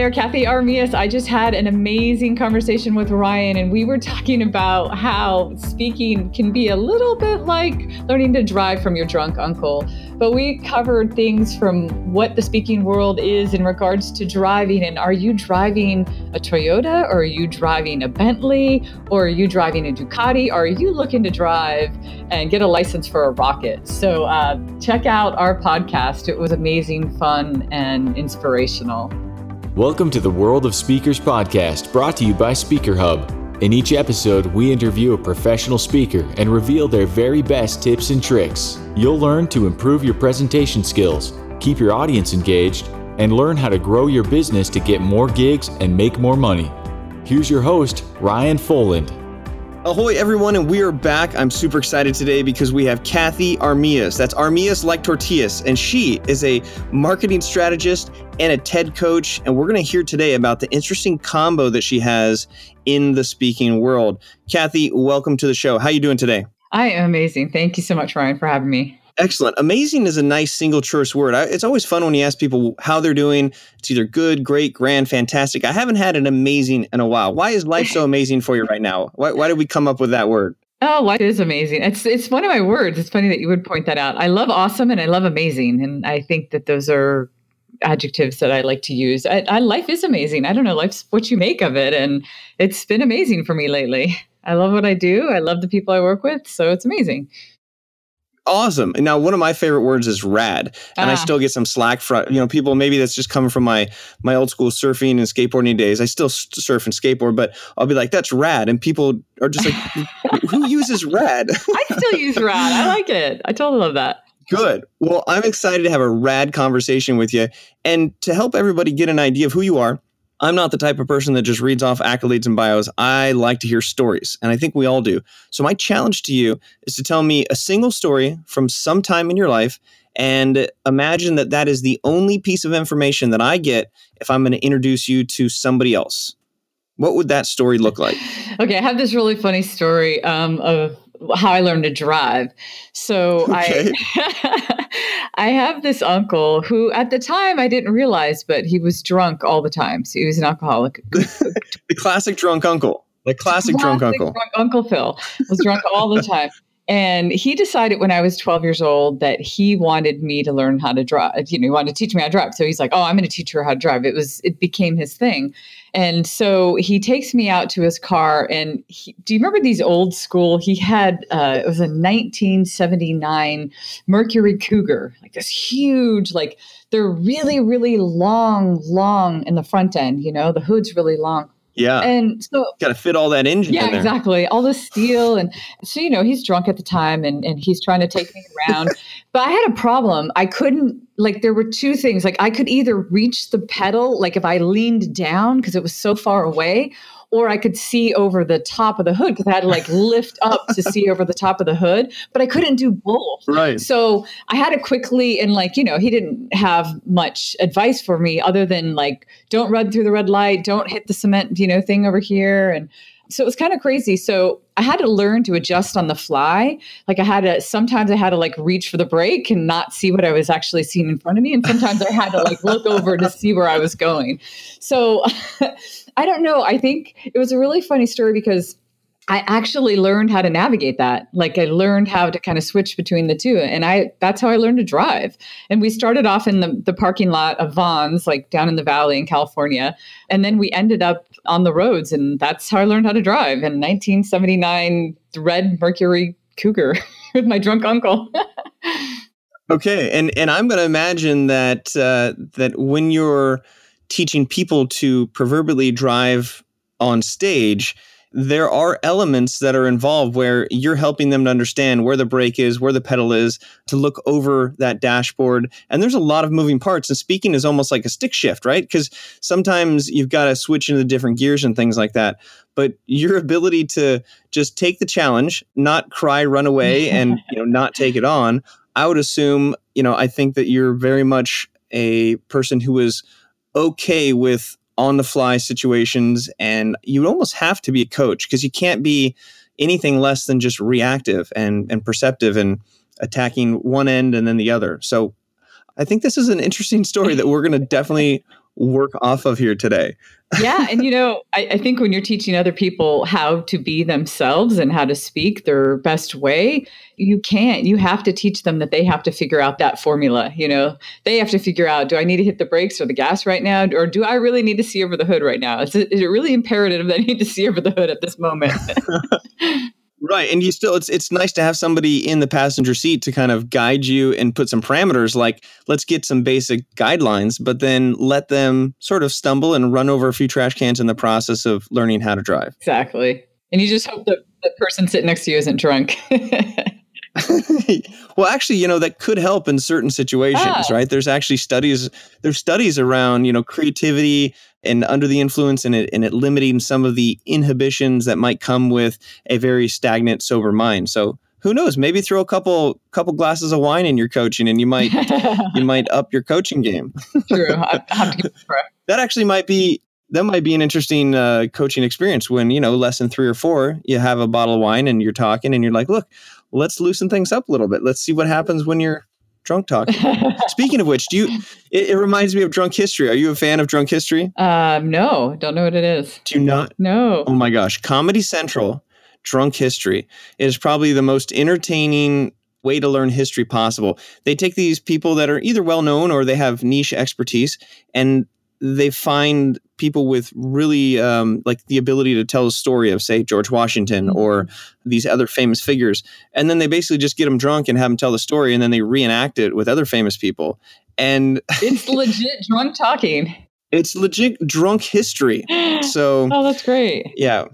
there, Kathy Armias. I just had an amazing conversation with Ryan, and we were talking about how speaking can be a little bit like learning to drive from your drunk uncle. But we covered things from what the speaking world is in regards to driving, and are you driving a Toyota, or are you driving a Bentley, or are you driving a Ducati, or are you looking to drive and get a license for a rocket? So uh, check out our podcast. It was amazing, fun, and inspirational. Welcome to the World of Speakers podcast, brought to you by SpeakerHub. In each episode, we interview a professional speaker and reveal their very best tips and tricks. You'll learn to improve your presentation skills, keep your audience engaged, and learn how to grow your business to get more gigs and make more money. Here's your host, Ryan Foland. Ahoy, everyone, and we are back. I'm super excited today because we have Kathy Armias. That's Armias like tortillas, and she is a marketing strategist and a TED coach. And we're going to hear today about the interesting combo that she has in the speaking world. Kathy, welcome to the show. How are you doing today? I am amazing. Thank you so much, Ryan, for having me. Excellent. Amazing is a nice single choice word. I, it's always fun when you ask people how they're doing. It's either good, great, grand, fantastic. I haven't had an amazing in a while. Why is life so amazing for you right now? Why, why did we come up with that word? Oh, life is amazing. It's it's one of my words. It's funny that you would point that out. I love awesome and I love amazing, and I think that those are adjectives that I like to use. I, I, life is amazing. I don't know, life's what you make of it, and it's been amazing for me lately. I love what I do. I love the people I work with, so it's amazing awesome. Now one of my favorite words is rad. And ah. I still get some slack from, you know, people maybe that's just coming from my my old school surfing and skateboarding days. I still surf and skateboard, but I'll be like, that's rad. And people are just like, who uses rad? I still use rad. I like it. I totally love that. Good. Well, I'm excited to have a rad conversation with you and to help everybody get an idea of who you are I'm not the type of person that just reads off accolades and bios. I like to hear stories, and I think we all do. So, my challenge to you is to tell me a single story from some time in your life and imagine that that is the only piece of information that I get if I'm going to introduce you to somebody else. What would that story look like? Okay, I have this really funny story um, of how I learned to drive. So okay. I I have this uncle who at the time I didn't realize, but he was drunk all the time. So he was an alcoholic. the classic drunk uncle. The classic, classic drunk uncle. Drunk Uncle Phil was drunk all the time. And he decided when I was 12 years old that he wanted me to learn how to drive. You know, he wanted to teach me how to drive. So he's like, "Oh, I'm going to teach her how to drive." It was it became his thing. And so he takes me out to his car. And he, do you remember these old school? He had uh, it was a 1979 Mercury Cougar, like this huge, like they're really really long, long in the front end. You know, the hood's really long yeah. And so got to fit all that engine. Yeah, exactly. All the steel. And so, you know, he's drunk at the time and, and he's trying to take me around. but I had a problem. I couldn't, like, there were two things. Like, I could either reach the pedal, like, if I leaned down because it was so far away, or I could see over the top of the hood because I had to like lift up to see over the top of the hood, but I couldn't do both. Right. So I had to quickly, and like, you know, he didn't have much advice for me other than like, don't run through the red light, don't hit the cement, you know, thing over here. And so it was kind of crazy. So I had to learn to adjust on the fly. Like I had to sometimes I had to like reach for the brake and not see what I was actually seeing in front of me. And sometimes I had to like look over to see where I was going. So I don't know. I think it was a really funny story because I actually learned how to navigate that. Like I learned how to kind of switch between the two. And I that's how I learned to drive. And we started off in the, the parking lot of Vons, like down in the valley in California. And then we ended up on the roads. And that's how I learned how to drive in 1979 red Mercury Cougar with my drunk uncle. okay. And and I'm gonna imagine that uh, that when you're teaching people to proverbially drive on stage, there are elements that are involved where you're helping them to understand where the brake is, where the pedal is, to look over that dashboard. And there's a lot of moving parts. And speaking is almost like a stick shift, right? Because sometimes you've got to switch into the different gears and things like that. But your ability to just take the challenge, not cry, run away, and you know, not take it on, I would assume, you know, I think that you're very much a person who is okay with on the fly situations and you almost have to be a coach because you can't be anything less than just reactive and and perceptive and attacking one end and then the other so i think this is an interesting story that we're going to definitely work off of here today. Yeah. And, you know, I, I, think when you're teaching other people how to be themselves and how to speak their best way, you can't. You have to teach them that they have to figure out that formula. You know, they have to figure out do I need to hit the brakes or the gas right now? Or do I really need to see over the hood right now? Is it, is it really imperative that I need to see over the hood at this moment? Right. And you still it's it's nice to have somebody in the passenger seat to kind of guide you and put some parameters like let's get some basic guidelines, but then let them sort of stumble and run over a few trash cans in the process of learning how to drive. Exactly. And you just hope that the person sitting next to you isn't drunk. well, actually, you know, that could help in certain situations, ah. right? There's actually studies there's studies around, you know, creativity and under the influence and it and it limiting some of the inhibitions that might come with a very stagnant sober mind. So who knows? Maybe throw a couple couple glasses of wine in your coaching, and you might you might up your coaching game. True. that actually might be that might be an interesting uh, coaching experience when you know lesson three or four you have a bottle of wine and you're talking and you're like look let's loosen things up a little bit. Let's see what happens when you're drunk talk. Speaking of which, do you? It, it, reminds me of Drunk History. Are you a fan of Drunk History? Um, no, don't know what it is. Do you not? No. Oh my gosh, Comedy Central, Drunk History is probably the most entertaining way to learn history possible. They take these people that are either well known or they have niche expertise, and they find people with really um, like the ability to tell a story of, say, George Washington mm-hmm. or these other famous figures, and then they basically just get them drunk and have them tell the story, and then they reenact it with other famous people. And it's legit drunk talking. It's legit drunk history. So, oh, that's great. Yeah.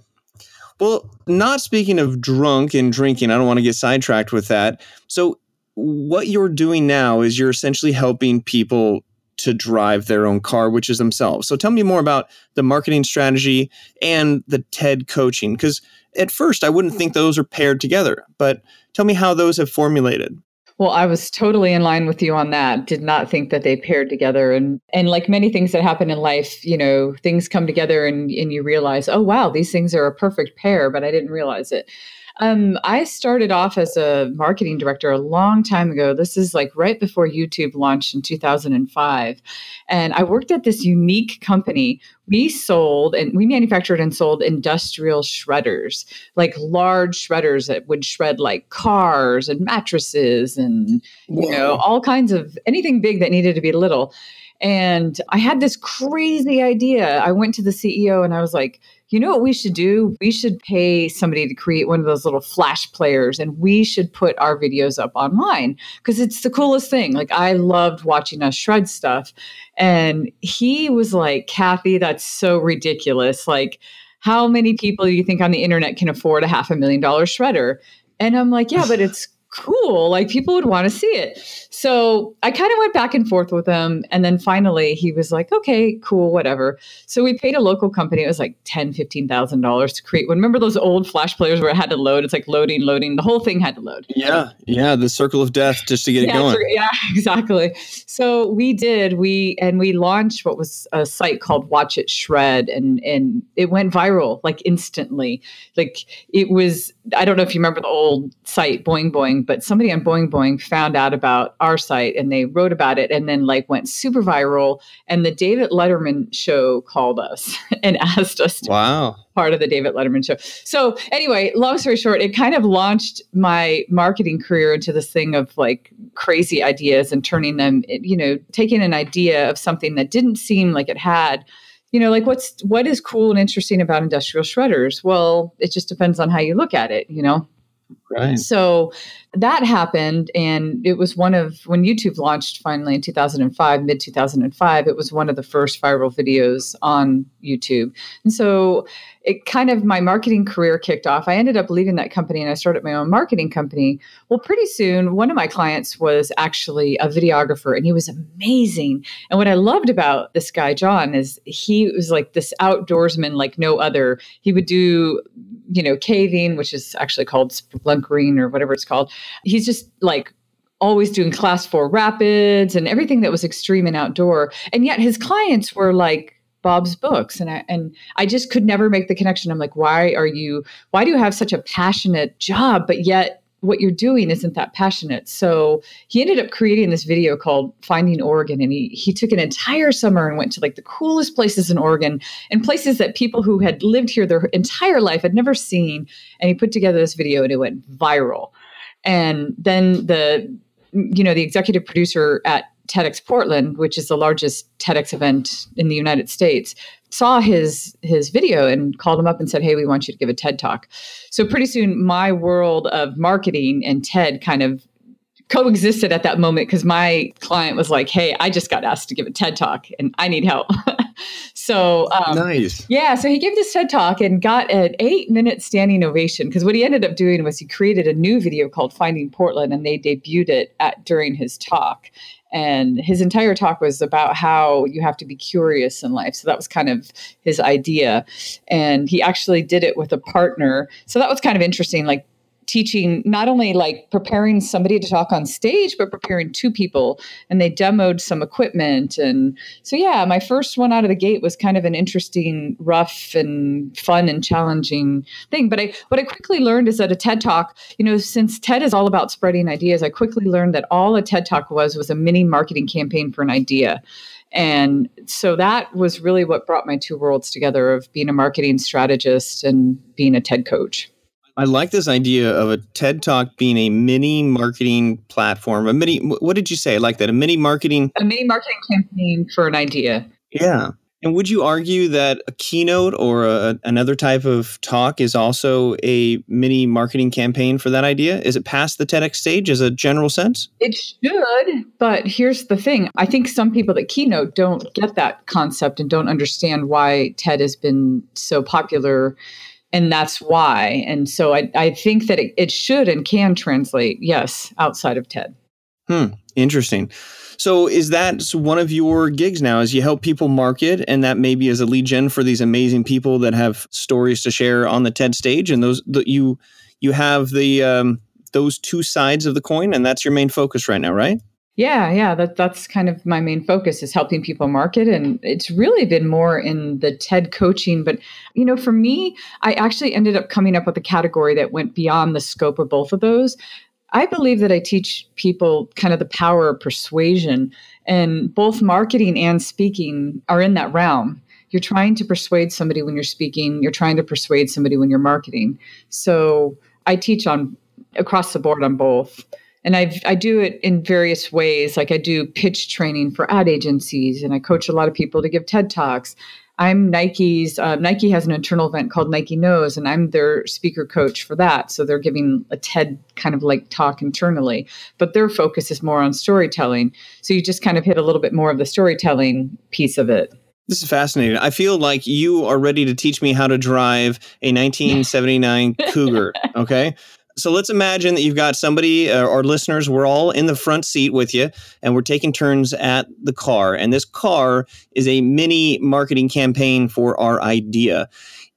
Well, not speaking of drunk and drinking, I don't want to get sidetracked with that. So, what you're doing now is you're essentially helping people to drive their own car, which is themselves. So tell me more about the marketing strategy and the TED coaching, because at first I wouldn't think those are paired together, but tell me how those have formulated. Well, I was totally in line with you on that. Did not think that they paired together. And and like many things that happen in life, you know, things come together and, and you realize, oh wow, these things are a perfect pair, but I didn't realize it. Um, I started off as a marketing director a long time ago. This is like right before YouTube launched in 2005. And I worked at this unique company. We sold and we manufactured and sold industrial shredders, like large shredders that would shred like cars and mattresses and, you know, all kinds of anything big that needed to be little. And I had this crazy idea. I went to the CEO and I was like, you know what we should do? We should pay somebody to create one of those little flash players and we should put our videos up online because it's the coolest thing. Like, I loved watching us shred stuff. And he was like, Kathy, that's so ridiculous. Like, how many people do you think on the internet can afford a half a million dollar shredder? And I'm like, yeah, but it's cool. Like people would want to see it. So I kind of went back and forth with him. And then finally he was like, okay, cool, whatever. So we paid a local company. It was like ten, fifteen thousand dollars to create one. Remember those old flash players where it had to load? It's like loading, loading. The whole thing had to load. Yeah. Yeah. The circle of death just to get yeah, it going. Yeah, exactly. So we did, we and we launched what was a site called Watch It Shred and and it went viral like instantly. Like it was, I don't know if you remember the old site Boing Boing but somebody on Boing Boing found out about our site and they wrote about it and then like went super viral. And the David Letterman show called us and asked us to wow. part of the David Letterman show. So anyway, long story short, it kind of launched my marketing career into this thing of like crazy ideas and turning them, you know, taking an idea of something that didn't seem like it had you know like what's what is cool and interesting about industrial shredders well it just depends on how you look at it you know Right. So that happened. And it was one of, when YouTube launched finally in 2005, mid 2005, it was one of the first viral videos on YouTube. And so it kind of, my marketing career kicked off. I ended up leaving that company and I started my own marketing company. Well, pretty soon, one of my clients was actually a videographer and he was amazing. And what I loved about this guy, John, is he was like this outdoorsman like no other. He would do, you know, caving, which is actually called splunkering or whatever it's called he's just like always doing class four rapids and everything that was extreme and outdoor. And yet his clients were like Bob's books. And I and I just could never make the connection. I'm like, why are you why do you have such a passionate job, but yet what you're doing isn't that passionate. So he ended up creating this video called Finding Oregon. And he, he took an entire summer and went to like the coolest places in Oregon and places that people who had lived here their entire life had never seen. And he put together this video and it went viral. And then the, you know, the executive producer at TEDx Portland, which is the largest TEDx event in the United States, saw his his video and called him up and said, "Hey, we want you to give a TED talk." So pretty soon, my world of marketing and TED kind of coexisted at that moment because my client was like, "Hey, I just got asked to give a TED talk and I need help." so um, nice. Yeah, so he gave this TED talk and got an eight minute standing ovation because what he ended up doing was he created a new video called "Finding Portland" and they debuted it at during his talk. And his entire talk was about how you have to be curious in life. So that was kind of his idea. And he actually did it with a partner. So that was kind of interesting. Like teaching not only like preparing somebody to talk on stage but preparing two people and they demoed some equipment and so yeah my first one out of the gate was kind of an interesting rough and fun and challenging thing but i what i quickly learned is that a ted talk you know since ted is all about spreading ideas i quickly learned that all a ted talk was was a mini marketing campaign for an idea and so that was really what brought my two worlds together of being a marketing strategist and being a ted coach I like this idea of a TED Talk being a mini marketing platform. A mini, what did you say? I like that? A mini marketing? A mini marketing campaign for an idea. Yeah. And would you argue that a keynote or a, another type of talk is also a mini marketing campaign for that idea? Is it past the TEDx stage as a general sense? It should, but here's the thing. I think some people that keynote don't get that concept and don't understand why TED has been so popular and that's why. And so I, I think that it, it should and can translate, yes, outside of TED. Hmm. Interesting. So is that one of your gigs now? Is you help people market, and that maybe is a lead gen for these amazing people that have stories to share on the TED stage, and those that you you have the um, those two sides of the coin, and that's your main focus right now, right? Yeah, yeah, that that's kind of my main focus is helping people market and it's really been more in the TED coaching, but you know, for me, I actually ended up coming up with a category that went beyond the scope of both of those. I believe that I teach people kind of the power of persuasion and both marketing and speaking are in that realm. You're trying to persuade somebody when you're speaking, you're trying to persuade somebody when you're marketing. So, I teach on across the board on both and I I do it in various ways. Like I do pitch training for ad agencies, and I coach a lot of people to give TED talks. I'm Nike's. Uh, Nike has an internal event called Nike Knows, and I'm their speaker coach for that. So they're giving a TED kind of like talk internally, but their focus is more on storytelling. So you just kind of hit a little bit more of the storytelling piece of it. This is fascinating. I feel like you are ready to teach me how to drive a 1979 Cougar. Okay. So let's imagine that you've got somebody, uh, our listeners, we're all in the front seat with you, and we're taking turns at the car. And this car is a mini marketing campaign for our idea.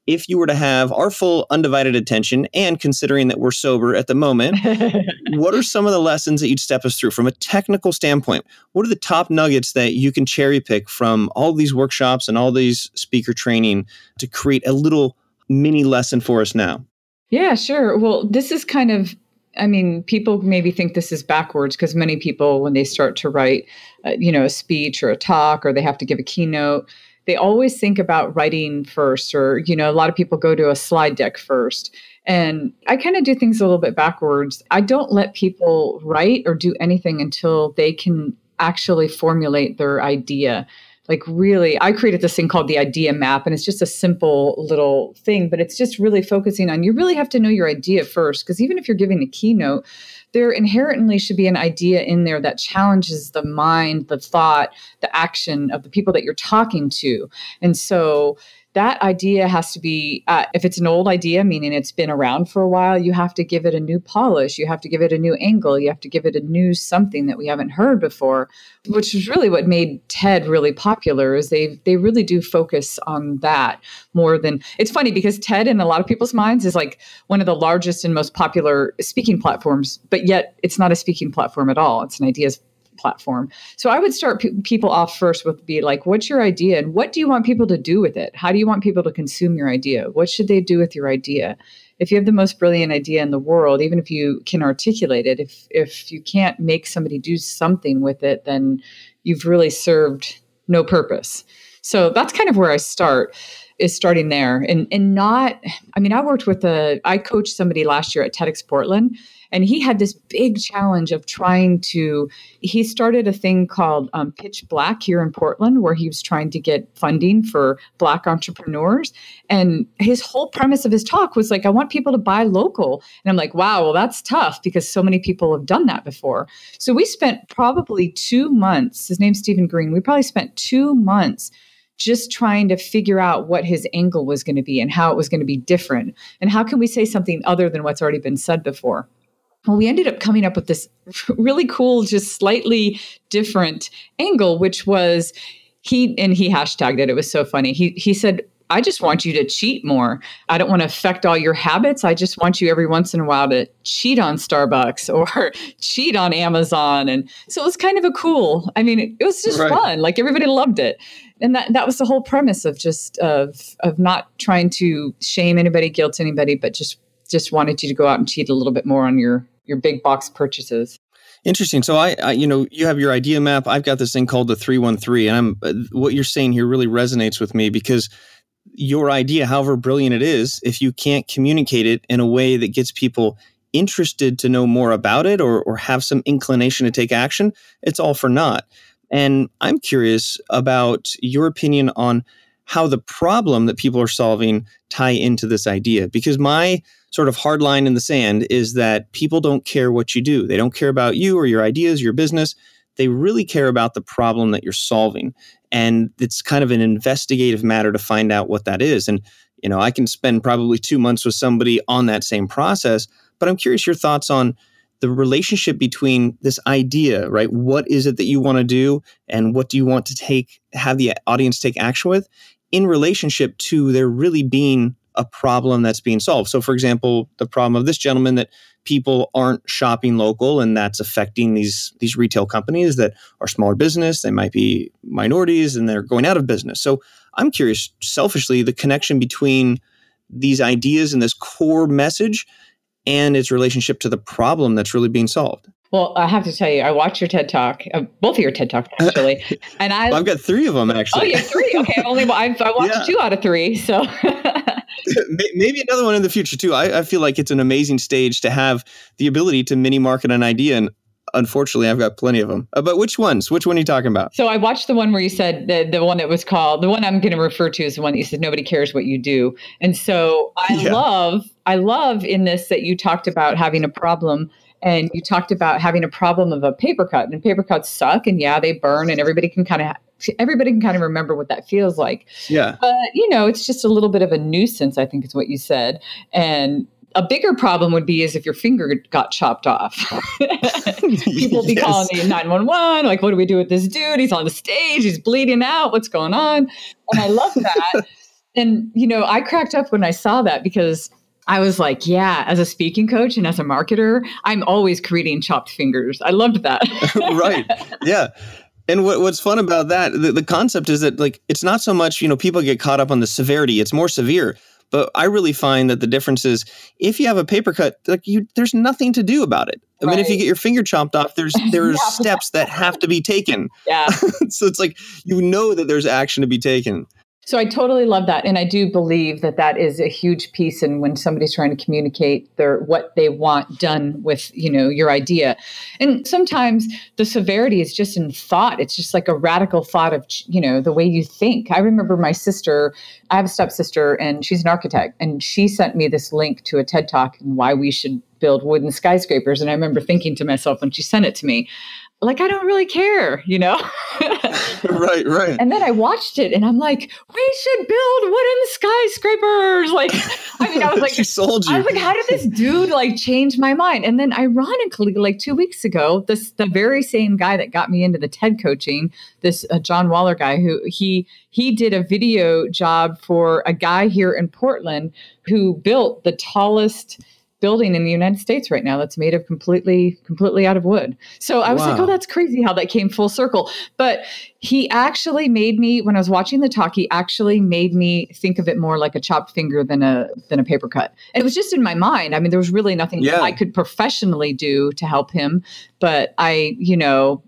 If you were to have our full undivided attention, and considering that we're sober at the moment, what are some of the lessons that you'd step us through from a technical standpoint? What are the top nuggets that you can cherry pick from all these workshops and all these speaker training to create a little mini lesson for us now? Yeah, sure. Well, this is kind of I mean, people maybe think this is backwards because many people, when they start to write, uh, you know, a speech or a talk, or they have to give a keynote, they always think about writing first, or you know, a lot of people go to a slide deck first. And I kind of do things a little bit backwards. I don't let people write or do anything until they can actually formulate their idea like really i created this thing called the idea map and it's just a simple little thing but it's just really focusing on you really have to know your idea first because even if you're giving a keynote there inherently should be an idea in there that challenges the mind the thought the action of the people that you're talking to. And so that idea has to be uh, if it's an old idea meaning it's been around for a while you have to give it a new polish you have to give it a new angle you have to give it a new something that we haven't heard before which is really what made ted really popular is they they really do focus on that more than it's funny because ted in a lot of people's minds is like one of the largest and most popular speaking platforms but yet it's not a speaking platform at all. It's an ideas platform. So I would start pe- people off first with be like, what's your idea and what do you want people to do with it? How do you want people to consume your idea? What should they do with your idea? If you have the most brilliant idea in the world, even if you can articulate it, if if you can't make somebody do something with it, then you've really served no purpose. So that's kind of where I start is starting there and and not I mean I worked with a I coached somebody last year at TEDx Portland and he had this big challenge of trying to he started a thing called um, pitch black here in portland where he was trying to get funding for black entrepreneurs. And his whole premise of his talk was like i want people to buy local. And i'm like wow well that's tough because so many people have done that before. So we spent probably two months his name's stephen green we probably spent two months just trying to figure out what his angle was going to be and how it was going to be different. And how can we say something other than what's already been said before well, we ended up coming up with this really cool, just slightly different angle, which was he and he hashtagged it. It was so funny. He he said, I just want you to cheat more. I don't want to affect all your habits. I just want you every once in a while to cheat on Starbucks or cheat on Amazon. And so it was kind of a cool. I mean, it was just right. fun. Like everybody loved it. And that, that was the whole premise of just of of not trying to shame anybody, guilt anybody, but just just wanted you to go out and cheat a little bit more on your your big box purchases. Interesting. So I, I, you know, you have your idea map. I've got this thing called the 313 and I'm uh, what you're saying here really resonates with me because your idea, however brilliant it is, if you can't communicate it in a way that gets people interested to know more about it or or have some inclination to take action, it's all for naught. And I'm curious about your opinion on how the problem that people are solving tie into this idea because my sort of hard line in the sand is that people don't care what you do. They don't care about you or your ideas, your business. They really care about the problem that you're solving. And it's kind of an investigative matter to find out what that is. And, you know, I can spend probably two months with somebody on that same process, but I'm curious your thoughts on the relationship between this idea, right? What is it that you want to do and what do you want to take, have the audience take action with in relationship to there really being a problem that's being solved. So, for example, the problem of this gentleman that people aren't shopping local, and that's affecting these these retail companies that are smaller business. They might be minorities, and they're going out of business. So, I'm curious, selfishly, the connection between these ideas and this core message and its relationship to the problem that's really being solved. Well, I have to tell you, I watched your TED Talk, uh, both of your TED Talks actually, and I. well, I've got three of them actually. Oh, yeah, three. Okay, only I've, I watched yeah. two out of three, so. Maybe another one in the future too. I, I, feel like it's an amazing stage to have the ability to mini market an idea, and unfortunately, I've got plenty of them. Uh, but which ones? Which one are you talking about? So I watched the one where you said the the one that was called the one I'm going to refer to is the one that you said nobody cares what you do, and so I yeah. love I love in this that you talked about having a problem and you talked about having a problem of a paper cut and paper cuts suck and yeah they burn and everybody can kind of everybody can kind of remember what that feels like. Yeah. But, you know, it's just a little bit of a nuisance, I think is what you said. And a bigger problem would be is if your finger got chopped off. People be yes. calling me 911, like, what do we do with this dude? He's on the stage, he's bleeding out, what's going on? And I love that. and, you know, I cracked up when I saw that because I was like, yeah, as a speaking coach and as a marketer, I'm always creating chopped fingers. I loved that. right. Yeah. And what, what's fun about that, the, the concept is that like it's not so much, you know, people get caught up on the severity. It's more severe. But I really find that the difference is if you have a paper cut, like you, there's nothing to do about it. I right. mean, if you get your finger chopped off, there's there's yeah. steps that have to be taken. Yeah. so it's like you know that there's action to be taken. So I totally love that, and I do believe that that is a huge piece. And when somebody's trying to communicate their what they want done with you know your idea, and sometimes the severity is just in thought. It's just like a radical thought of you know the way you think. I remember my sister. I have a stepsister, and she's an architect, and she sent me this link to a TED talk and why we should build wooden skyscrapers. And I remember thinking to myself when she sent it to me, like I don't really care, you know? right, right. And then I watched it and I'm like, we should build wooden skyscrapers. Like, I mean, I was like, she sold you. I was like, how did this dude like change my mind? And then ironically, like two weeks ago, this the very same guy that got me into the TED coaching, this uh, John Waller guy who he he did a video job for a guy here in Portland who built the tallest building in the United States right now that's made of completely completely out of wood. So I was wow. like, oh, that's crazy how that came full circle. But he actually made me when I was watching the talk, he actually made me think of it more like a chopped finger than a than a paper cut. And it was just in my mind. I mean, there was really nothing yeah. I could professionally do to help him, but I, you know,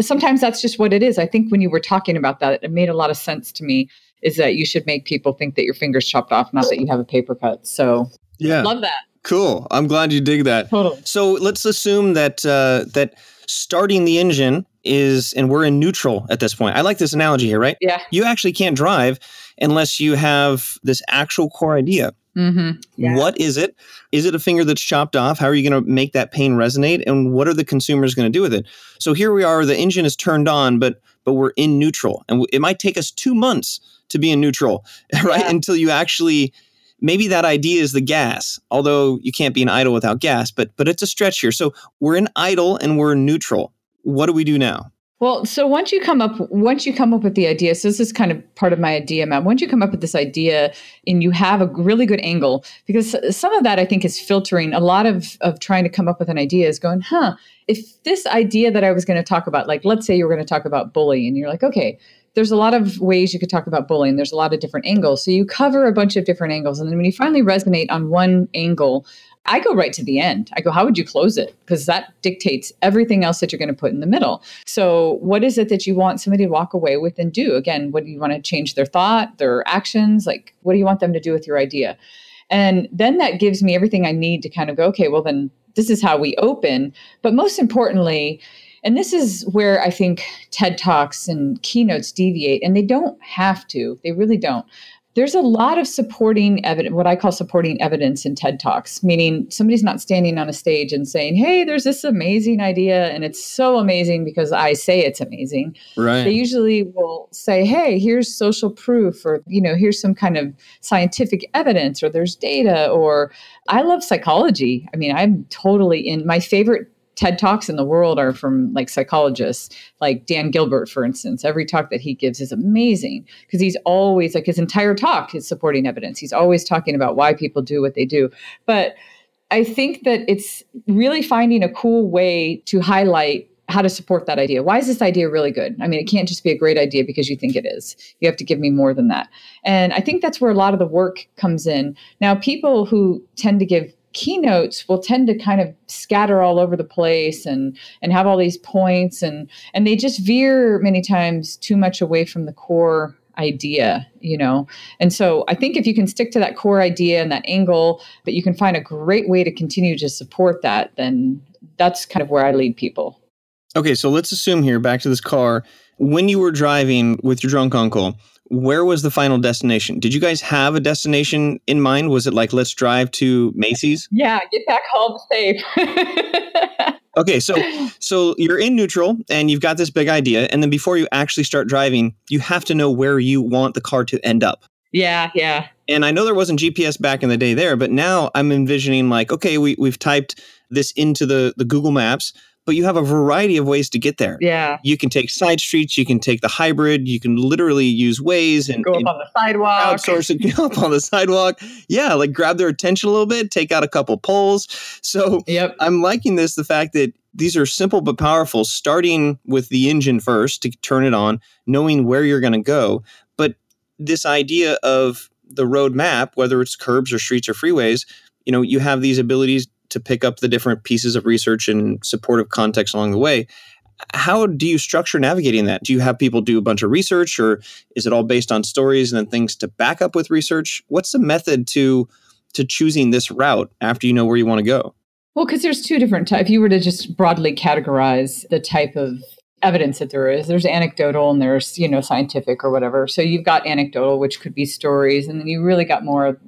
sometimes that's just what it is. I think when you were talking about that, it made a lot of sense to me is that you should make people think that your fingers chopped off, not that you have a paper cut. So yeah, love that. Cool. I'm glad you dig that. Totally. So let's assume that uh, that starting the engine is, and we're in neutral at this point. I like this analogy here, right? Yeah. You actually can't drive unless you have this actual core idea. Mm-hmm. Yeah. What is it? Is it a finger that's chopped off? How are you going to make that pain resonate? And what are the consumers going to do with it? So here we are. The engine is turned on, but but we're in neutral, and it might take us two months to be in neutral, right? Yeah. Until you actually maybe that idea is the gas although you can't be an idle without gas but but it's a stretch here. So we're in idle and we're neutral. What do we do now? Well so once you come up once you come up with the idea so this is kind of part of my idea map once you come up with this idea and you have a really good angle because some of that i think is filtering. A lot of of trying to come up with an idea is going huh if this idea that i was going to talk about like let's say you were going to talk about bullying and you're like okay there's a lot of ways you could talk about bullying. There's a lot of different angles. So you cover a bunch of different angles. And then when you finally resonate on one angle, I go right to the end. I go, how would you close it? Because that dictates everything else that you're going to put in the middle. So, what is it that you want somebody to walk away with and do? Again, what do you want to change their thought, their actions? Like, what do you want them to do with your idea? And then that gives me everything I need to kind of go, okay, well, then this is how we open. But most importantly, and this is where I think TED Talks and keynotes deviate, and they don't have to. They really don't. There's a lot of supporting evidence, what I call supporting evidence in TED Talks, meaning somebody's not standing on a stage and saying, Hey, there's this amazing idea, and it's so amazing because I say it's amazing. Right. They usually will say, Hey, here's social proof, or, you know, here's some kind of scientific evidence, or there's data, or I love psychology. I mean, I'm totally in my favorite TED Talks in the world are from like psychologists, like Dan Gilbert, for instance. Every talk that he gives is amazing because he's always like his entire talk is supporting evidence. He's always talking about why people do what they do. But I think that it's really finding a cool way to highlight how to support that idea. Why is this idea really good? I mean, it can't just be a great idea because you think it is. You have to give me more than that. And I think that's where a lot of the work comes in. Now, people who tend to give keynotes will tend to kind of scatter all over the place and and have all these points and and they just veer many times too much away from the core idea you know? And so i think if you can stick to that core idea and that angle but you can find a great way to continue to support that then that's kind of where i lead people. Okay so let's assume here back to this car. When you were driving with your drunk uncle where was the final destination? Did you guys have a destination in mind? Was it like let's drive to Macy's? Yeah, get back home safe. okay, so so you're in neutral and you've got this big idea and then before you actually start driving, you have to know where you want the car to end up. Yeah, yeah. And I know there wasn't GPS back in the day there, but now I'm envisioning like okay, we we've typed this into the the Google Maps but you have a variety of Waze to get there. Yeah. You can take side streets, you can take the hybrid, you can literally use ways and go up and on the sidewalk. Outsource and go up on the sidewalk. Yeah, like grab their attention a little bit, take out a couple poles. So yep. I'm liking this, the fact that these are simple but powerful, starting with the engine first to turn it on, knowing where you're going to go. But this idea of the roadmap, whether it's curbs or streets or freeways, you know, you have these abilities to pick up the different pieces of research and supportive context along the way. How do you structure navigating that? Do you have people do a bunch of research or is it all based on stories and then things to back up with research? What's the method to to choosing this route after you know where you want to go? Well, because there's two different types. If you were to just broadly categorize the type of evidence that there is, there's anecdotal and there's, you know, scientific or whatever. So you've got anecdotal, which could be stories, and then you really got more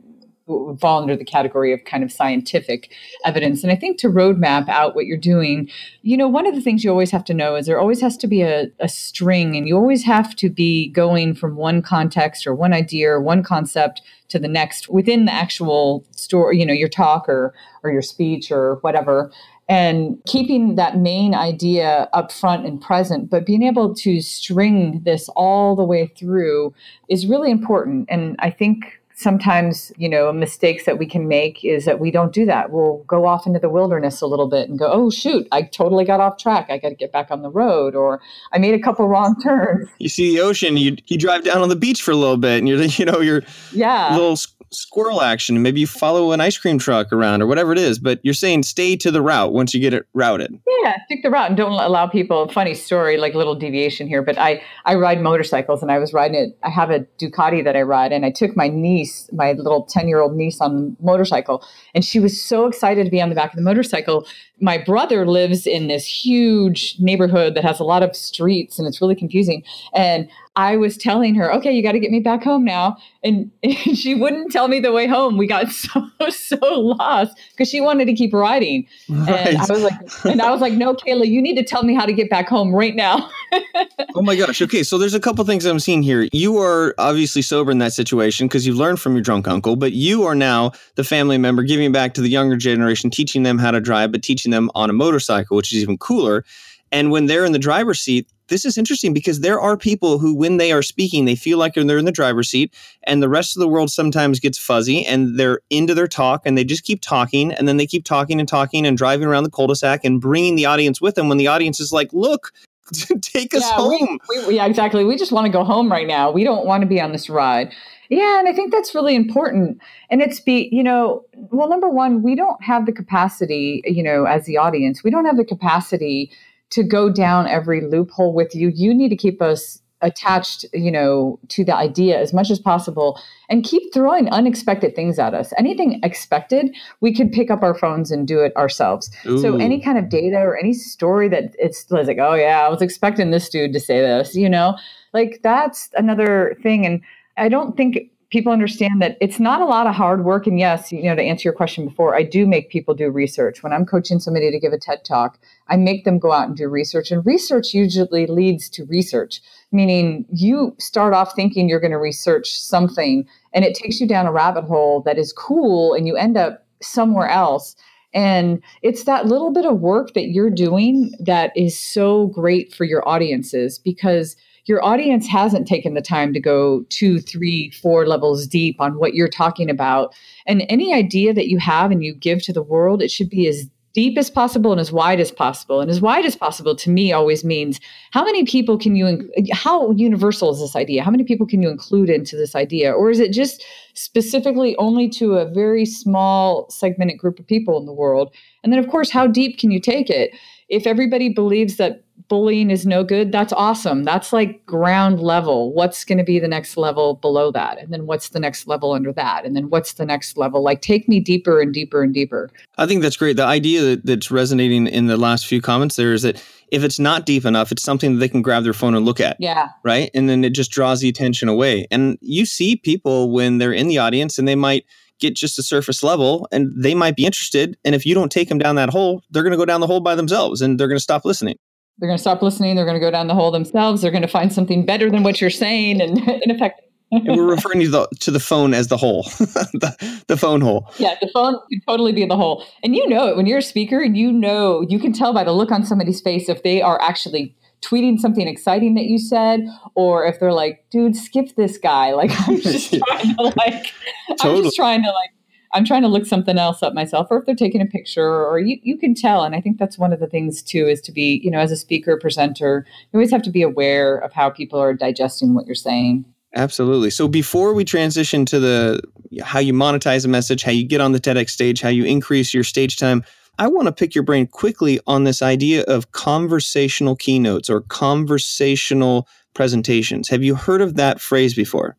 fall under the category of kind of scientific evidence. And I think to roadmap out what you're doing, you know, one of the things you always have to know is there always has to be a, a string, and you always have to be going from one context or one idea or one concept to the next within the actual story, you know, your talk or or your speech or whatever and keeping that main idea up front and present but being able to string this all the way through is really important and i think sometimes, you know, mistakes that we can make is that we don't do that. We'll go off into the wilderness a little bit and go, oh, shoot, I totally got off track. I got to get back on the road, or I made a couple wrong turns. You see the ocean, you, you drive down on the beach for a little bit and you're, you know, you're yeah. little squirrel action. Maybe you follow an ice cream truck around or whatever it is, but you're saying stay to the route once you get it routed. Yeah, stick the route and don't allow people. Funny story, like little deviation here, but I I ride motorcycles and I was riding it. I have a Ducati that I ride, and I took my niece, my little ten year old niece, on the motorcycle, and she was so excited to be on the back of the motorcycle. My brother lives in this huge neighborhood that has a lot of streets, and it's really confusing. And I was telling her, okay, you got to get me back home now. And, and, she wouldn't tell me the way home. We got so, so lost because she wanted to keep riding. Right. And I was like, and I was like, no, Kayla, you need to tell me how to get back home right now. oh my gosh. Okay. So there's a couple things I'm seeing here. You are obviously sober in that situation because you've learned from your drunk uncle, but you are now the family member giving back to the younger generation, teaching them how to drive, but teaching them on a motorcycle, which is even cooler. And when they're in the driver's seat, this is interesting because there are people who, when they are speaking, they feel like they're in the driver's seat, and the rest of the world sometimes gets fuzzy and they're into their talk and they just keep talking, and then they keep talking and talking and driving around the cul-de-sac and bringing the audience with them when the audience is like, "Look, take us yeah, home." We, we, yeah, exactly. We just want to go home right now. We don't want to be on this ride. Yeah, and I think that's really important. And it's be, you know, well, number one, we don't have the capacity, you know, as the audience, we don't have the capacity to go down every loophole with you. You need to keep us attached, you know, to the idea as much as possible and keep throwing unexpected things at us. Anything expected, we could pick up our phones and do it ourselves. Ooh. So any kind of data or any story that it's like, oh yeah, I was expecting this dude to say this, you know, like that's another thing. And I don't think people understand that it's not a lot of hard work. And yes, you know, to answer your question before, I do make people do research. When I'm coaching somebody to give a TED talk, I make them go out and do research. And research usually leads to research, meaning you start off thinking you're going to research something and it takes you down a rabbit hole that is cool and you end up somewhere else. And it's that little bit of work that you're doing that is so great for your audiences because your audience hasn't taken the time to go two, three, four levels deep on what you're talking about. And any idea that you have and you give to the world, it should be as deep as possible and as wide as possible. And as wide as possible to me always means how many people can you, how universal is this idea? How many people can you include into this idea? Or is it just specifically only to a very small segmented group of people in the world? And then, of course, how deep can you take it? If everybody believes that bullying is no good, that's awesome. That's like ground level. What's going to be the next level below that? And then what's the next level under that? And then what's the next level? Like take me deeper and deeper and deeper. I think that's great. The idea that, that's resonating in the last few comments there is that if it's not deep enough, it's something that they can grab their phone and look at. Yeah. Right. And then it just draws the attention away. And you see people when they're in the audience and they might get just a surface level and they might be interested. And if you don't take them down that hole, they're going to go down the hole by themselves and they're going to stop listening they're going to stop listening. They're going to go down the hole themselves. They're going to find something better than what you're saying, and in effect. and we're referring to the, to the phone as the hole, the, the phone hole. Yeah, the phone could totally be the hole. And you know it when you're a speaker, and you know, you can tell by the look on somebody's face if they are actually tweeting something exciting that you said, or if they're like, dude, skip this guy. Like, I'm just trying to like, totally. I'm just trying to like I'm trying to look something else up myself, or if they're taking a picture, or you, you can tell. And I think that's one of the things too is to be, you know, as a speaker, presenter, you always have to be aware of how people are digesting what you're saying. Absolutely. So before we transition to the how you monetize a message, how you get on the TEDx stage, how you increase your stage time, I want to pick your brain quickly on this idea of conversational keynotes or conversational presentations. Have you heard of that phrase before?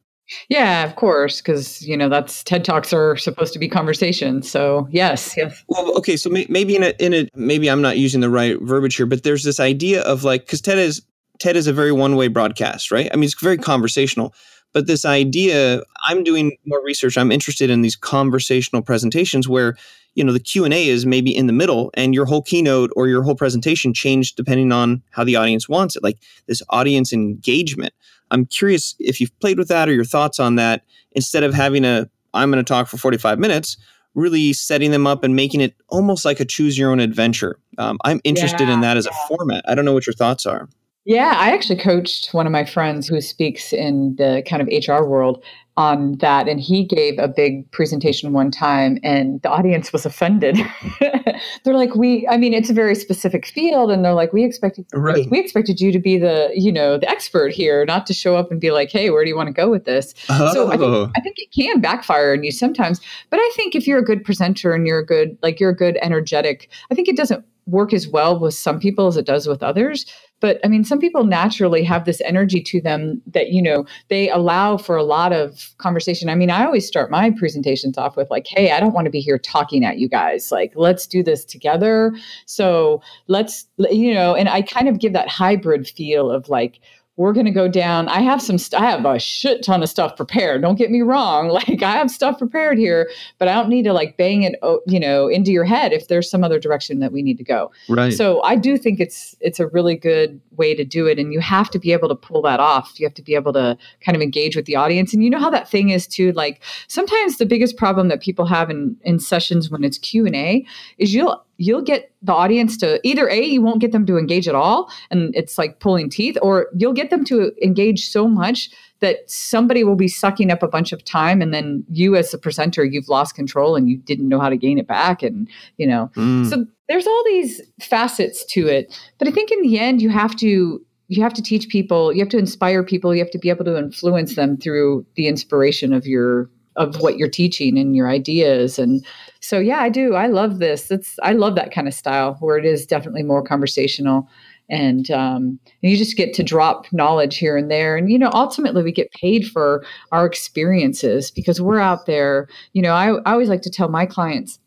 Yeah, of course, because you know that's TED Talks are supposed to be conversations. So yes, yes. Well, okay, so may, maybe in a in a maybe I'm not using the right verbiage here, but there's this idea of like because TED is TED is a very one way broadcast, right? I mean, it's very conversational, but this idea I'm doing more research. I'm interested in these conversational presentations where you know the q&a is maybe in the middle and your whole keynote or your whole presentation changed depending on how the audience wants it like this audience engagement I'm curious if you've played with that or your thoughts on that instead of having a I'm going to talk for 45 minutes really setting them up and making it almost like a choose your own adventure. Um, I'm interested yeah, in that as yeah. a format. I don't know what your thoughts are. Yeah, I actually coached one of my friends who speaks in the kind of HR world on that and he gave a big presentation one time and the audience was offended they're like we i mean it's a very specific field and they're like we expected right. we expected you to be the you know the expert here not to show up and be like hey where do you want to go with this oh. so I think, oh. I think it can backfire on you sometimes but i think if you're a good presenter and you're a good like you're a good energetic i think it doesn't work as well with some people as it does with others. But i mean some people naturally have this energy to them that you know they allow for a lot of conversation. I mean i always start my presentations off with like hey i don't want to be here talking at you guys. Like let's do this together. So let's you know and i kind of give that hybrid feel of like we're going to go down. I have some, st- I have a shit ton of stuff prepared. Don't get me wrong. Like I have stuff prepared here, but I don't need to like bang it, you know, into your head if there's some other direction that we need to go. Right. So I do think it's, it's a really good way to do it. And you have to be able to pull that off. You have to be able to kind of engage with the audience. And you know how that thing is too, like sometimes the biggest problem that people have in, in sessions when it's Q and A is you'll, you'll get the audience to either a you won't get them to engage at all and it's like pulling teeth or you'll get them to engage so much that somebody will be sucking up a bunch of time and then you as a presenter you've lost control and you didn't know how to gain it back and you know mm. so there's all these facets to it but i think in the end you have to you have to teach people you have to inspire people you have to be able to influence them through the inspiration of your of what you're teaching and your ideas and so yeah i do i love this it's i love that kind of style where it is definitely more conversational and um, you just get to drop knowledge here and there and you know ultimately we get paid for our experiences because we're out there you know I, I always like to tell my clients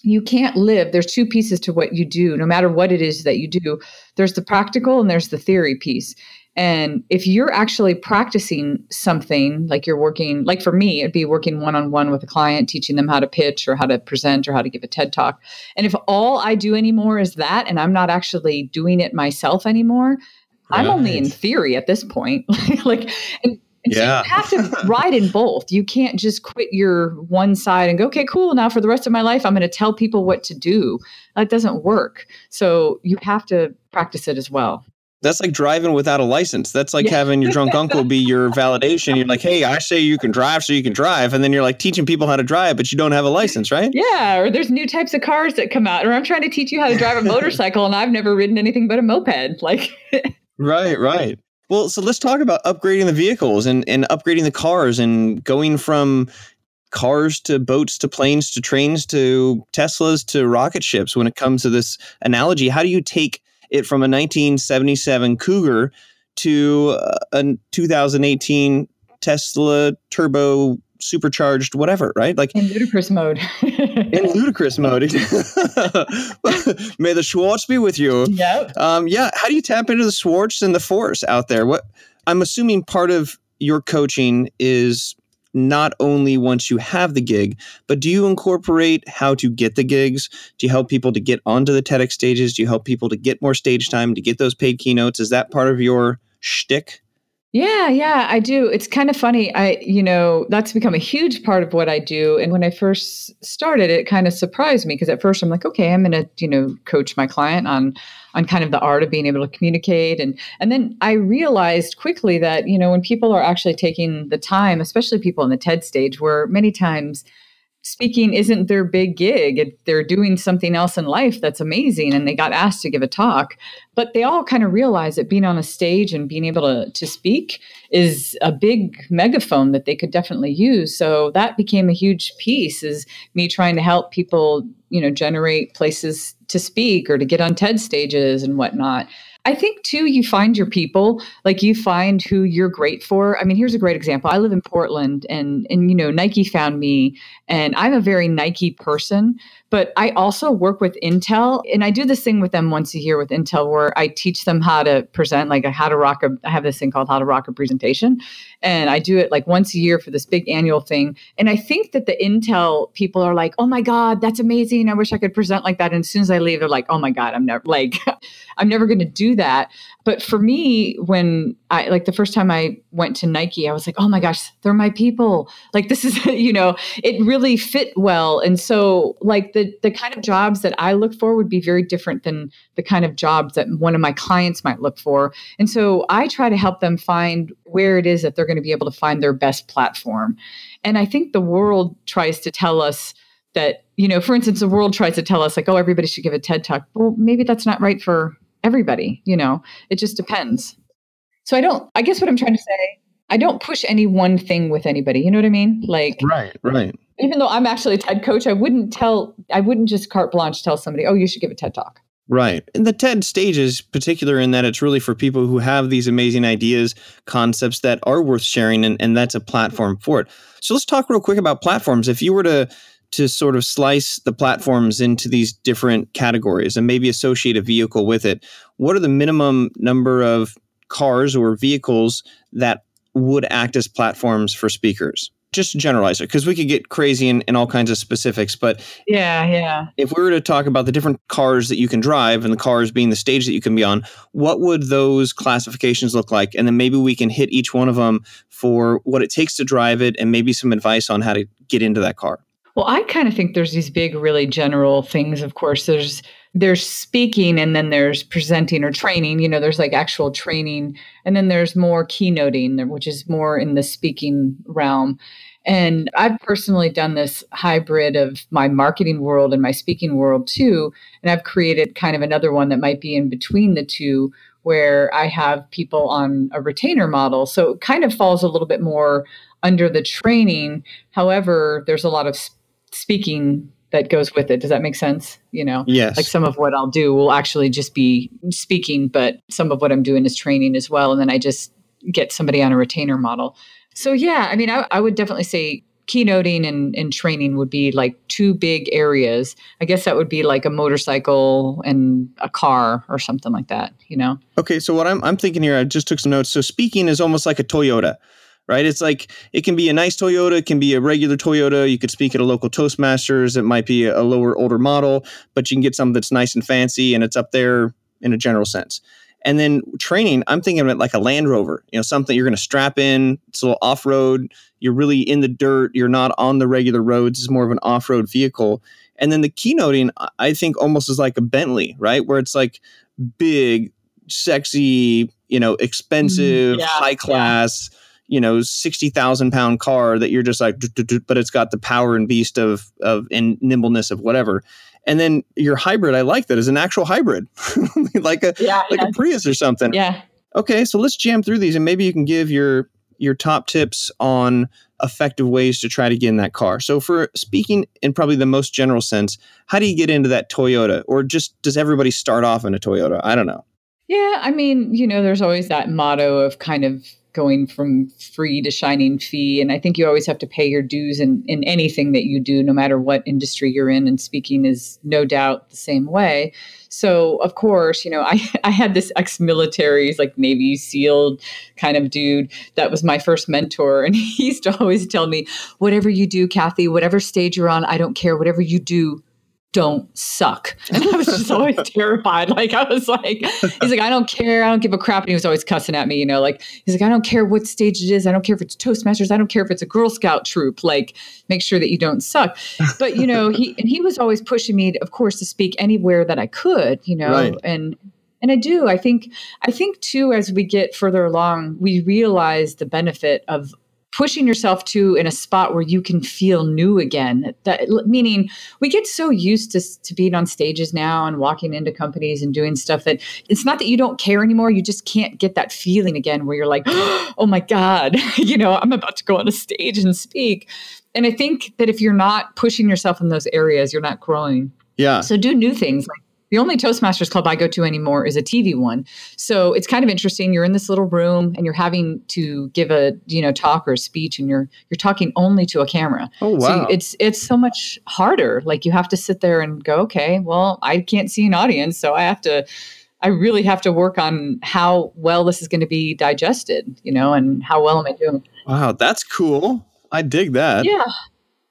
you can't live there's two pieces to what you do no matter what it is that you do there's the practical and there's the theory piece and if you're actually practicing something, like you're working, like for me, it'd be working one on one with a client, teaching them how to pitch or how to present or how to give a TED talk. And if all I do anymore is that, and I'm not actually doing it myself anymore, right. I'm only in theory at this point. like, and, and yeah. So you have to ride in both. You can't just quit your one side and go, okay, cool. Now for the rest of my life, I'm going to tell people what to do. That doesn't work. So you have to practice it as well. That's like driving without a license. That's like yeah. having your drunk uncle be your validation. You're like, hey, I say you can drive, so you can drive. And then you're like teaching people how to drive, but you don't have a license, right? Yeah. Or there's new types of cars that come out. Or I'm trying to teach you how to drive a motorcycle and I've never ridden anything but a moped. Like, right, right. Well, so let's talk about upgrading the vehicles and, and upgrading the cars and going from cars to boats to planes to trains to Teslas to rocket ships when it comes to this analogy. How do you take it from a 1977 Cougar to a 2018 Tesla turbo supercharged whatever, right? Like in ludicrous mode. in ludicrous mode. May the Schwartz be with you. Yeah. Um, yeah. How do you tap into the Schwartz and the Force out there? What I'm assuming part of your coaching is not only once you have the gig, but do you incorporate how to get the gigs? Do you help people to get onto the TEDx stages? Do you help people to get more stage time, to get those paid keynotes? Is that part of your shtick? Yeah, yeah, I do. It's kind of funny. I, you know, that's become a huge part of what I do. And when I first started, it kind of surprised me because at first I'm like, okay, I'm going to, you know, coach my client on on kind of the art of being able to communicate and and then I realized quickly that, you know, when people are actually taking the time, especially people in the TED stage where many times speaking isn't their big gig. they're doing something else in life that's amazing and they got asked to give a talk. But they all kind of realize that being on a stage and being able to, to speak is a big megaphone that they could definitely use. So that became a huge piece is me trying to help people, you know, generate places to speak or to get on TED stages and whatnot. I think too, you find your people, like you find who you're great for. I mean, here's a great example. I live in Portland and and you know, Nike found me and I'm a very Nike person, but I also work with Intel and I do this thing with them once a year with Intel where I teach them how to present like how to rock a I have this thing called how to rock a presentation and I do it like once a year for this big annual thing. And I think that the Intel people are like, "Oh my god, that's amazing. I wish I could present like that." And as soon as I leave they're like, "Oh my god, I'm never like I'm never going to do that. But for me, when I like the first time I went to Nike, I was like, oh my gosh, they're my people. Like this is, you know, it really fit well. And so like the the kind of jobs that I look for would be very different than the kind of jobs that one of my clients might look for. And so I try to help them find where it is that they're going to be able to find their best platform. And I think the world tries to tell us that, you know, for instance, the world tries to tell us like, oh, everybody should give a TED talk. Well, maybe that's not right for everybody, you know, it just depends. So I don't, I guess what I'm trying to say, I don't push any one thing with anybody. You know what I mean? Like, right, right. Even though I'm actually a TED coach, I wouldn't tell, I wouldn't just carte blanche tell somebody, oh, you should give a TED talk. Right. And the TED stage is particular in that it's really for people who have these amazing ideas, concepts that are worth sharing, and, and that's a platform for it. So let's talk real quick about platforms. If you were to to sort of slice the platforms into these different categories and maybe associate a vehicle with it, what are the minimum number of cars or vehicles that would act as platforms for speakers? Just generalize it because we could get crazy in, in all kinds of specifics. But yeah, yeah. If we were to talk about the different cars that you can drive and the cars being the stage that you can be on, what would those classifications look like? And then maybe we can hit each one of them for what it takes to drive it and maybe some advice on how to get into that car. Well, I kind of think there's these big, really general things. Of course, there's there's speaking and then there's presenting or training. You know, there's like actual training, and then there's more keynoting, which is more in the speaking realm. And I've personally done this hybrid of my marketing world and my speaking world too. And I've created kind of another one that might be in between the two, where I have people on a retainer model. So it kind of falls a little bit more under the training. However, there's a lot of speaking that goes with it. Does that make sense? You know, yes. Like some of what I'll do will actually just be speaking, but some of what I'm doing is training as well. And then I just get somebody on a retainer model. So yeah, I mean, I, I would definitely say keynoting and, and training would be like two big areas. I guess that would be like a motorcycle and a car or something like that, you know? Okay, so what I'm I'm thinking here, I just took some notes. So speaking is almost like a Toyota right? It's like it can be a nice Toyota, it can be a regular Toyota. You could speak at a local Toastmasters. It might be a lower, older model, but you can get something that's nice and fancy and it's up there in a general sense. And then training, I'm thinking of it like a Land Rover, you know, something you're going to strap in. It's a little off road. You're really in the dirt. You're not on the regular roads. It's more of an off road vehicle. And then the keynoting, I think almost is like a Bentley, right? Where it's like big, sexy, you know, expensive, mm, yeah, high class. Yeah you know, 60,000 pound car that you're just like, but it's got the power and beast of, of, and nimbleness of whatever. And then your hybrid, I like that as an actual hybrid, like a, yeah, like yeah. a Prius or something. Yeah. Okay. So let's jam through these and maybe you can give your, your top tips on effective ways to try to get in that car. So for speaking in probably the most general sense, how do you get into that Toyota or just does everybody start off in a Toyota? I don't know. Yeah, I mean, you know, there's always that motto of kind of going from free to shining fee. And I think you always have to pay your dues in, in anything that you do, no matter what industry you're in. And speaking is no doubt the same way. So, of course, you know, I, I had this ex military, like Navy SEAL kind of dude that was my first mentor. And he used to always tell me, whatever you do, Cathey, whatever stage you're on, I don't care. Whatever you do, don't suck. And I was just always terrified. Like I was like, he's like, I don't care. I don't give a crap. And he was always cussing at me, you know, like he's like, I don't care what stage it is. I don't care if it's Toastmasters. I don't care if it's a Girl Scout troop. Like, make sure that you don't suck. But you know, he and he was always pushing me, of course, to speak anywhere that I could, you know, right. and and I do. I think I think too, as we get further along, we realize the benefit of pushing yourself to in a spot where you can feel new again. That meaning we get so used to, to being on stages now and walking into companies and doing stuff that it's not that you don't care anymore you just can't get that feeling again where you're like oh my god you know i'm about to go on a stage and speak. And i think that if you're not pushing yourself in those areas you're not growing. Yeah. So do new things like the only Toastmasters club I go to anymore is a TV one. So it's kind of interesting. You're in this little room and you're having to give a you know talk or speech, and you're you're talking only to a camera. Oh wow! So it's it's so much harder. Like you have to sit there and go, okay, well I can't see an audience, so I have to. I really have to work on how well this is going to be digested, you know, and how well am I doing? Wow, that's cool. I dig that. Yeah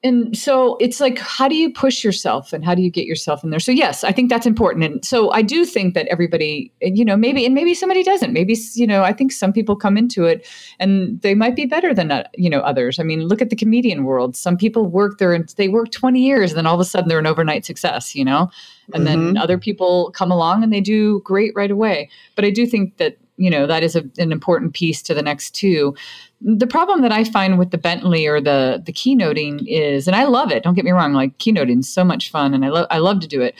and so it's like how do you push yourself and how do you get yourself in there? So yes i think that's important. And so i do think that everybody you know maybe and maybe somebody doesn't. Maybe you know i think some people come into it and they might be better than uh, you know others. I mean look at the comedian world. Some people work there and they work 20 years and then all of a sudden they're an overnight success you know? And mm-hmm. then other people come along and they do great right away. But i do think that you know that is a, an important piece to the next two the problem that I find with the Bentley or the the keynoting is, and I love it. Don't get me wrong, like keynoting is so much fun, and I love I love to do it.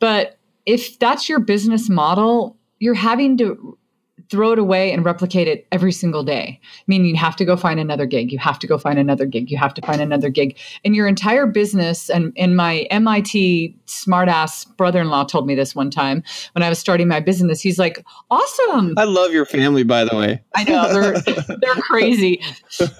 But if that's your business model, you're having to throw it away and replicate it every single day. Meaning you have to go find another gig. You have to go find another gig. You have to find another gig. And your entire business and and my MIT smartass brother-in-law told me this one time when I was starting my business. He's like, "Awesome." I love your family by the way. I know. They're they're crazy.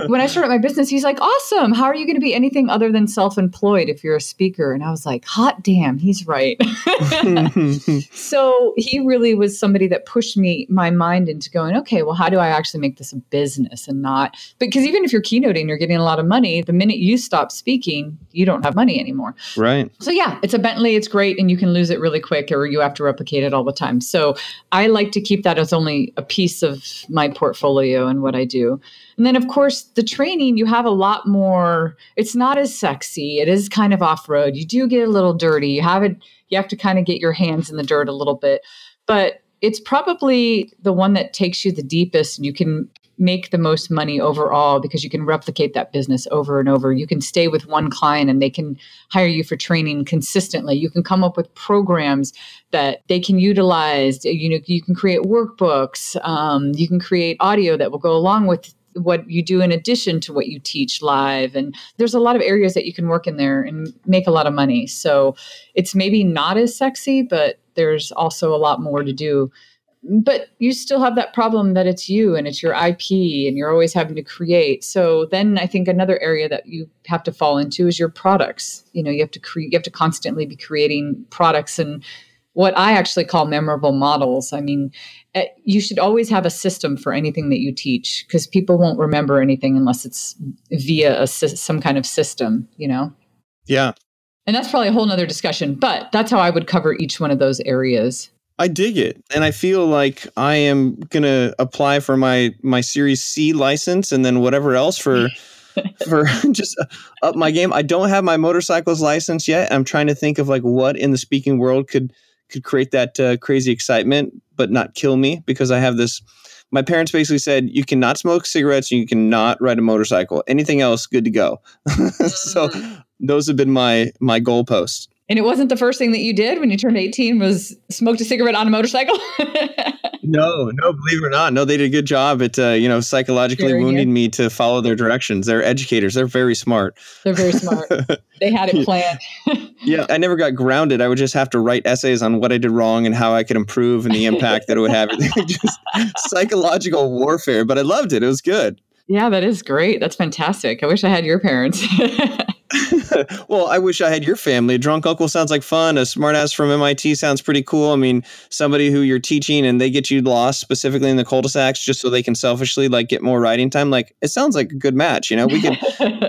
when I started my business, he's like, "Awesome. How are you going to be anything other than self-employed if you're a speaker?" And I was like, "Hot damn, he's right." so, he really was somebody that pushed me my mind mind into going, okay, well, how do I actually make this a business and not because even if you're keynoting, you're getting a lot of money. The minute you stop speaking, you don't have money anymore. Right. So yeah, it's a Bentley, it's great, and you can lose it really quick or you have to replicate it all the time. So I like to keep that as only a piece of my portfolio and what I do. And then, of course, the training, you have a lot more, it's not as sexy. It is kind of off road. You do get a little dirty. You have it, you have to kind of get your hands in the dirt a little bit. But it's probably the one that takes you the deepest and you can make the most money overall because you can replicate that business over and over. You can stay with one client and they can hire you for training consistently. You can come up with programs that they can utilize. You know, you can create workbooks. Um, you can create audio that will go along with what you do in addition to what you teach live and there's a lot of areas that you can work in there and make a lot of money so it's maybe not as sexy but there's also a lot more to do but you still have that problem that it's you and it's your IP and you're always having to create. So then I think another area that you have to fall into is your products. You know, you have to create you have to constantly be creating products and what I actually call memorable models. I mean, Uh, you should always have a system for anything that you teach because people won't remember anything unless it's via a, some kind of system, you know? Yeah. And that's probably a whole nother discussion, but that's how I would cover each one of those areas. I dig it. And I feel like I am going to apply for my my Series C license and then whatever else for for just uh, up my game. I don't have my motorcycles license yet. I'm trying to think of like what in the speaking world could could create that uh, crazy excitement but not kill me because I have this my parents basically said you cannot smoke cigarettes and you cannot ride a motorcycle. Anything else good to go. so mm those have been my my goalposts. And it wasn't the first thing that you did when you turned 18 was smoked a cigarette on a motorcycle? no, no, believe it or not. No, they did a good job at, uh, you know, psychologically sure, wounding yeah. me to follow their directions. They're educators. They're very smart. They're very smart. they had it planned. yeah, I never got grounded. I would just have to write essays on what I did wrong and how I could improve and the impact that it would have. just psychological warfare, but I loved it. It was good. Yeah, that is great. That's fantastic. I wish I had your parents. well, I wish I had your family. A drunk uncle sounds like fun. A smartass from MIT sounds pretty cool. I mean, somebody who you're teaching and they get you lost specifically in the cul-de-sacs just so they can selfishly like get more writing time. Like it sounds like a good match. You know, we could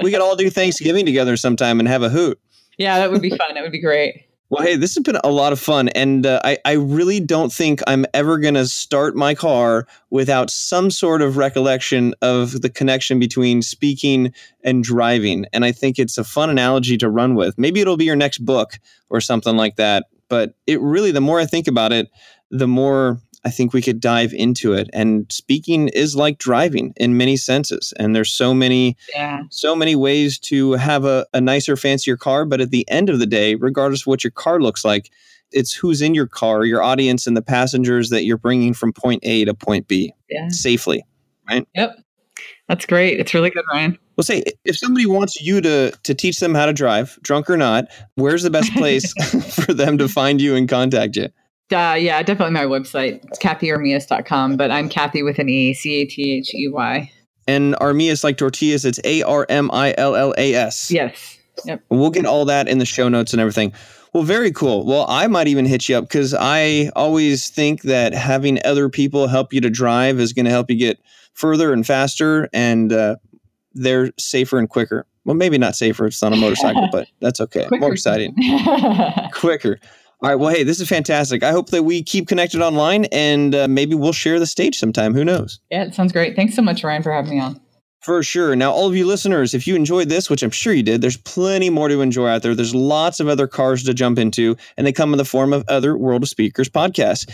we could all do Thanksgiving together sometime and have a hoot. Yeah, that would be fun. That would be great. Well, hey, this has been a lot of fun. And uh, I, I really don't think I'm ever going to start my car without some sort of recollection of the connection between speaking and driving. And I think it's a fun analogy to run with. Maybe it'll be your next book or something like that. But it really, the more I think about it, the more I think we could dive into it. And speaking is like driving in many senses. And there's so many, yeah. so many ways to have a, a nicer, fancier car. But at the end of the day, regardless of what your car looks like, it's who's in your car, your audience, and the passengers that you're bringing from point A to point B yeah. safely. Right. Yep. That's great. It's really good, Ryan. Well, say if somebody wants you to to teach them how to drive, drunk or not, where's the best place for them to find you and contact you? Uh, yeah, definitely my website. It's catheyarmillas.com, but I'm Cathey with an E, C A T H E Y. And Armillas like tortillas, it's A R M I L L A S. Yes. Yep. We'll get all that in the show notes and everything. Well, very cool. Well, I might even hit you up because I always think that having other people help you to drive is going to help you get further and faster, and uh, they're safer and quicker. Well, maybe not safer. It's on a motorcycle, but that's okay. Quicker. More exciting. Quicker. All right. Well, hey, this is fantastic. I hope that we keep connected online and uh, maybe we'll share the stage sometime. Who knows? yeah, it sounds great. Thanks so much, Ryan, for having me on. For sure. Now, all of you listeners, if you enjoyed this, which I'm sure you did, there's plenty more to enjoy out there. There's lots of other cars to jump into, and they come in the form of other World of Speakers podcasts.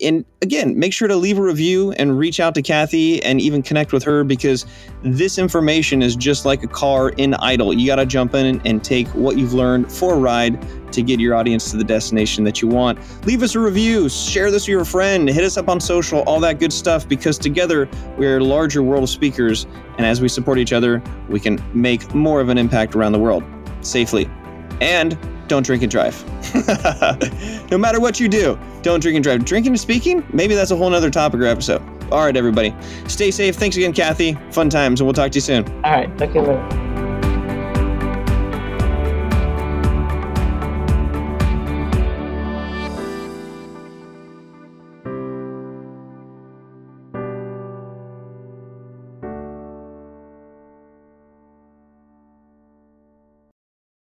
And again, make sure to leave a review and reach out to Cathey and even connect with her because this information is just like a car in idle. You got to jump in and take what you've learned for a ride to get your audience to the destination that you want. Leave us a review, share this with your friend, hit us up on social, all that good stuff, because together we are a larger world of speakers. And as we support each other, we can make more of an impact around the world safely. And don't drink and drive. no matter what you do, don't drink and drive. Drinking and speaking, maybe that's a whole nother topic or episode. All right, everybody. Stay safe. Thanks again, Cathey. Fun times, and we'll talk to you soon. All right. Talk to you later.